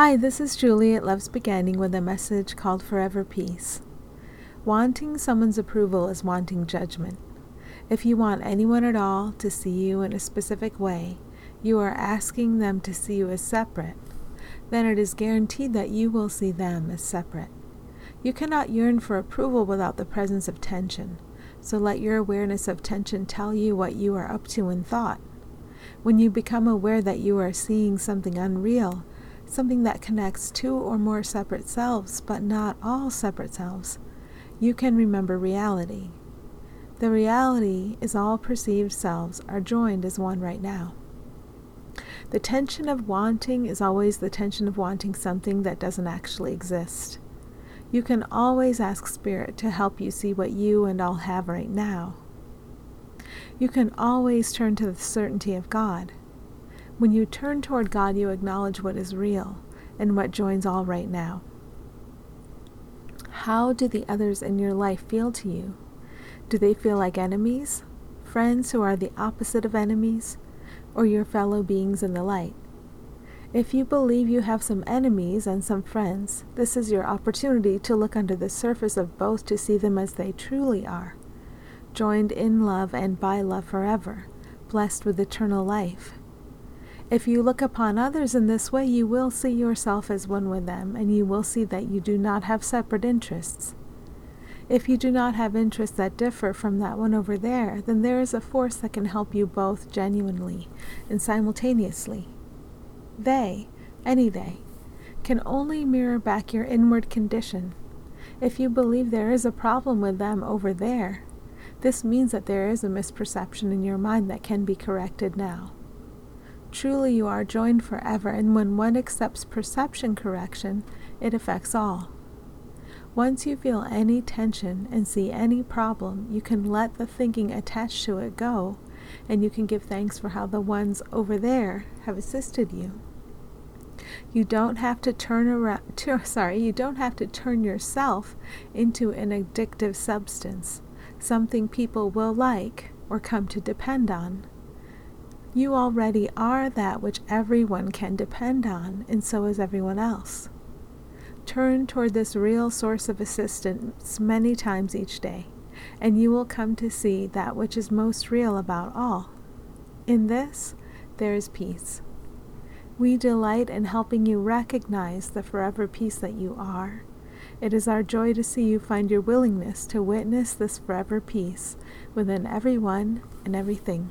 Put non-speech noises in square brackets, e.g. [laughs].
Hi, this is Julie at Love's Beginning with a message called Forever Peace. Wanting someone's approval is wanting judgment. If you want anyone at all to see you in a specific way, you are asking them to see you as separate. Then it is guaranteed that you will see them as separate. You cannot yearn for approval without the presence of tension, so let your awareness of tension tell you what you are up to in thought. When you become aware that you are seeing something unreal, something that connects two or more separate selves, but not all separate selves, you can remember reality. The reality is all perceived selves are joined as one right now. The tension of wanting is always the tension of wanting something that doesn't actually exist. You can always ask Spirit to help you see what you and all have right now. You can always turn to the certainty of God. When you turn toward God, you acknowledge what is real and what joins all right now. How do the others in your life feel to you? Do they feel like enemies, friends who are the opposite of enemies, or your fellow beings in the light? If you believe you have some enemies and some friends, this is your opportunity to look under the surface of both to see them as they truly are, joined in love and by love forever, blessed with eternal life. If you look upon others in this way, you will see yourself as one with them, and you will see that you do not have separate interests. If you do not have interests that differ from that one over there, then there is a force that can help you both genuinely and simultaneously. They, any they, can only mirror back your inward condition. If you believe there is a problem with them over there, this means that there is a misperception in your mind that can be corrected now. Truly, you are joined forever, and when one accepts perception correction, it affects all. Once you feel any tension and see any problem, you can let the thinking attached to it go, and you can give thanks for how the ones over there have assisted you. You don't have to turn around [laughs] to, sorry, you don't have to turn yourself into an addictive substance, something people will like or come to depend on. You already are that which everyone can depend on, and so is everyone else. Turn toward this real source of assistance many times each day, and you will come to see that which is most real about all. In this, there is peace. We delight in helping you recognize the forever peace that you are. It is our joy to see you find your willingness to witness this forever peace within everyone and everything.